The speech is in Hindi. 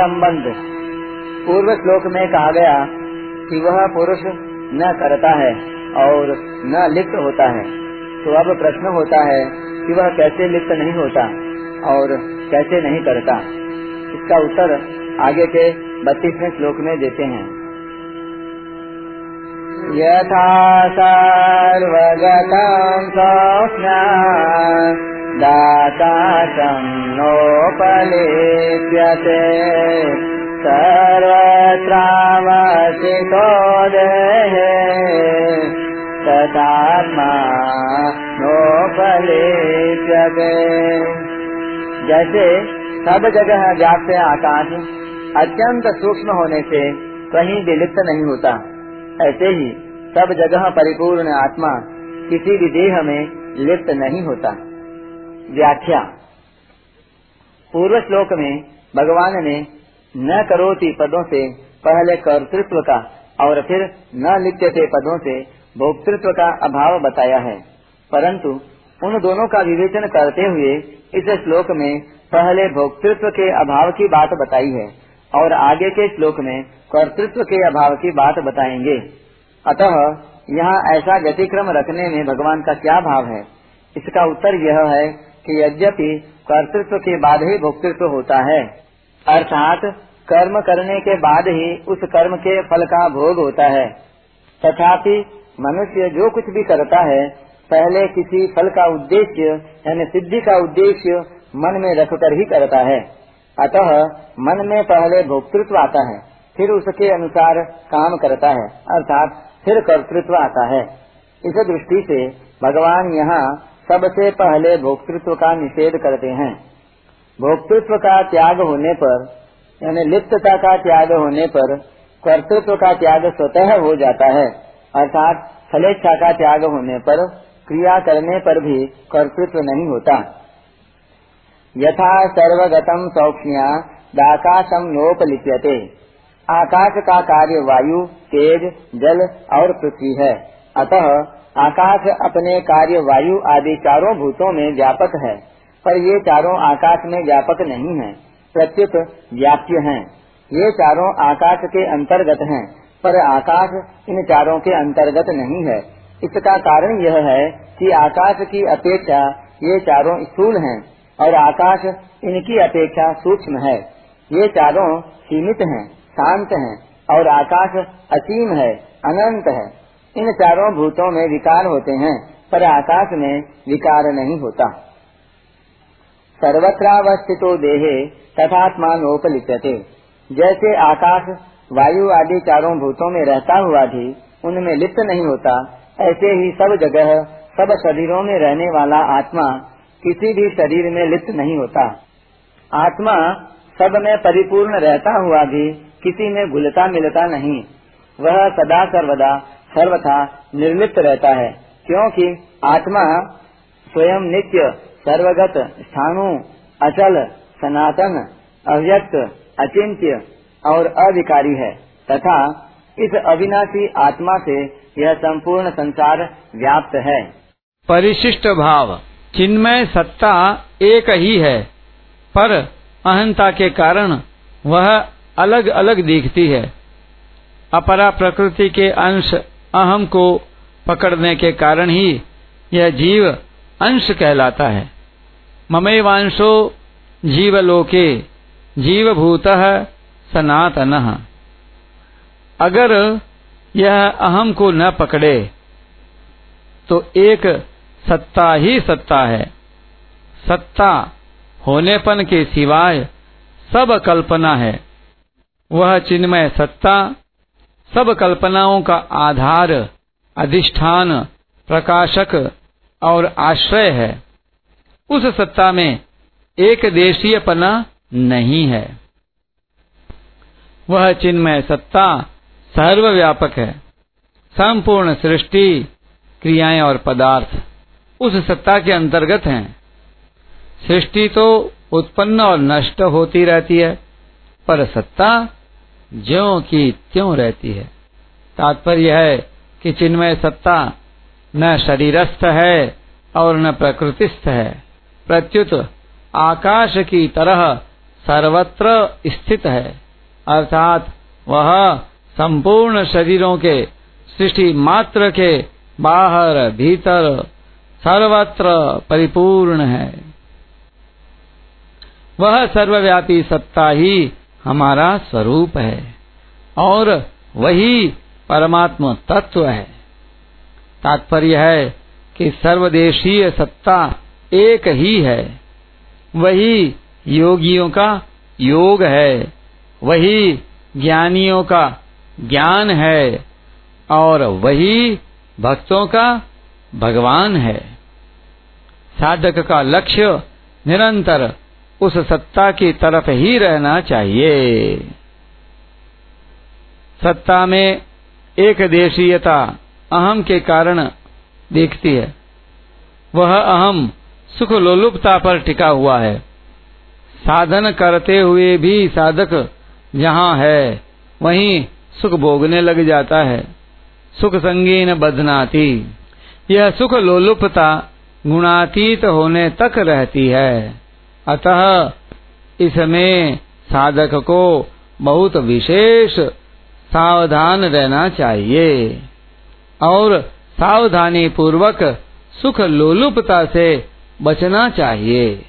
संबंध। पूर्व श्लोक में कहा गया कि वह पुरुष न करता है और न लिप्त होता है। तो अब प्रश्न होता है कि वह कैसे लिप्त नहीं होता और कैसे नहीं करता। इसका उत्तर आगे के बत्तीसवें श्लोक में देते हैं। यथा सर्वगतं सौक्ष्म्या दाताशं नोपलिप्यते सर्वत्रावसितो देहे। तथात्मा नोपलिप्यते जैसे सब जगह व्याप्त आकाश अत्यंत सूक्ष्म होने से कहीं विलिप्त नहीं होता, ऐसे ही सब जगह परिपूर्ण आत्मा किसी भी देह में लिप्त नहीं होता। व्याख्या। पूर्व श्लोक में भगवान ने न करोति पदों से पहले कर्तृत्व का और फिर न लिप्यते पदों से भोक्तृत्व का अभाव बताया है। परंतु उन दोनों का विवेचन करते हुए इस श्लोक में पहले भोक्तृत्व के अभाव की बात बताई है और आगे के श्लोक में कर्तृत्व के अभाव की बात बताएँगे। अतः यहाँ ऐसा व्यतिक्रम रखने में भगवान का क्या भाव है? इसका उत्तर यह है कि यद्यपि कर्तृत्व के बाद ही भोक्तृत्व होता है। अर्थात, कर्म करने के बाद ही उस कर्म के फल का भोग होता है। तथापि, मनुष्य जो कुछ भी करता है, पहले किसी फल का उद्देश्य, यानी सिद्धि का उद्देश्य मन में रखकर ही करता है। अतः, मन में पहले भोक्तृत्व आता है, फिर उसके अनुसार काम करता है, अर्थात, फिर कर्तृत्व आता है। इस दृष्टि से, भगवान यहाँ सबसे पहले भोक्तृत्व का निषेध करते हैं। भोक्तृत्व का त्याग होने पर, यानी लिप्तता का त्याग होने पर, कर्तृत्व का त्याग स्वतः हो जाता है। अर्थात फलेच्छा का त्याग होने पर, क्रिया करने पर भी कर्तृत्व नहीं होता। यथा सर्वगतम सौक्ष्म्या दाकाशम नोपलिप्यते। आकाश का कार्य वायु, तेज, जल और पृथ्वी है। अतः आकाश अपने कार्य वायु आदि चारों भूतों में व्यापक है पर ये चारों आकाश में व्यापक नहीं है प्रत्युत व्याप्य हैं। ये चारों आकाश के अंतर्गत हैं, पर आकाश इन चारों के अंतर्गत नहीं है। इसका कारण यह है कि आकाश की अपेक्षा ये चारों स्थूल हैं और आकाश इनकी अपेक्षा सूक्ष्म है। ये चारों सीमित हैं, शांत हैं और आकाश असीम है अनंत है। इन चारों भूतों में विकार होते हैं, पर आकाश में विकार नहीं होता। सर्वत्रावस्थितो देहे तथात्मानोपलिप्यते। जैसे आकाश, वायु आदि चारों भूतों में रहता हुआ भी उनमें लिप्त नहीं होता, ऐसे ही सब जगह, सब शरीरों में रहने वाला आत्मा किसी भी शरीर में लिप्त नहीं होता। आत्मा सब में परिपूर्ण रहता हुआ भी किसी में घुलता मिलता नहीं। वह सदा सर्वदा सर्वथा निर्लिप्त रहता है, क्योंकि आत्मा स्वयं नित्य, सर्वगत, स्थानु, अचल, सनातन, अव्यक्त, अचिंत्य और अविकारी है। तथा इस अविनाशी आत्मा से यह संपूर्ण संसार व्याप्त है। परिशिष्ट भाव, चिन्मय सत्ता एक ही है, पर अहंता के कारण वह अलग अलग दिखती है। अपरा प्रकृति के अंश अहम को पकड़ने के कारण ही यह जीव अंश कहलाता है। ममैवांशो जीवलोके जीवभूत सनातन। अगर यह अहम को न पकड़े तो एक सत्ता ही सत्ता है। सत्ता होनेपन के सिवाय सब कल्पना है। वह चिन्मय सत्ता सब कल्पनाओं का आधार, अधिष्ठान, प्रकाशक और आश्रय है। उस सत्ता में एक देशीय पना नहीं है। वह चिन्मय सत्ता सर्वव्यापक है। संपूर्ण सृष्टि, क्रियाएँ और पदार्थ उस सत्ता के अंतर्गत हैं। सृष्टि तो उत्पन्न और नष्ट होती रहती है, पर सत्ता ज्यो की त्यों रहती है। तात्पर्य है कि चिन्मय सत्ता न शरीरस्थ है और न प्रकृतिस्थ है। प्रत्युत आकाश की तरह सर्वत्र स्थित है। अर्थात वह संपूर्ण शरीरों के सृष्टि मात्र के बाहर भीतर सर्वत्र परिपूर्ण है। वह सर्वव्यापी सत्ता ही हमारा स्वरूप है और वही परमात्मा तत्व है। तात्पर्य है कि सर्वदेशीय सत्ता एक ही है। वही योगियों का योग है। वही ज्ञानियों का ज्ञान है। और वही भक्तों का भगवान है। साधक का लक्ष्य निरंतर उस सत्ता की तरफ़ ही रहना चाहिए। सत्ता में एक देशीयता अहम के कारण देखती है। वह अहम सुख लोलुपता पर टिका हुआ है। साधन करते हुए भी साधक जहाँ है, वहीं सुख भोगने लग जाता है। सुख संगीन बदनाती। यह सुख लोलुपता गुणातीत होने तक रहती है। अतः इसमें साधक को बहुत विशेष सावधान रहना चाहिए और सावधानी पूर्वक सुख लोलुपता से बचना चाहिए।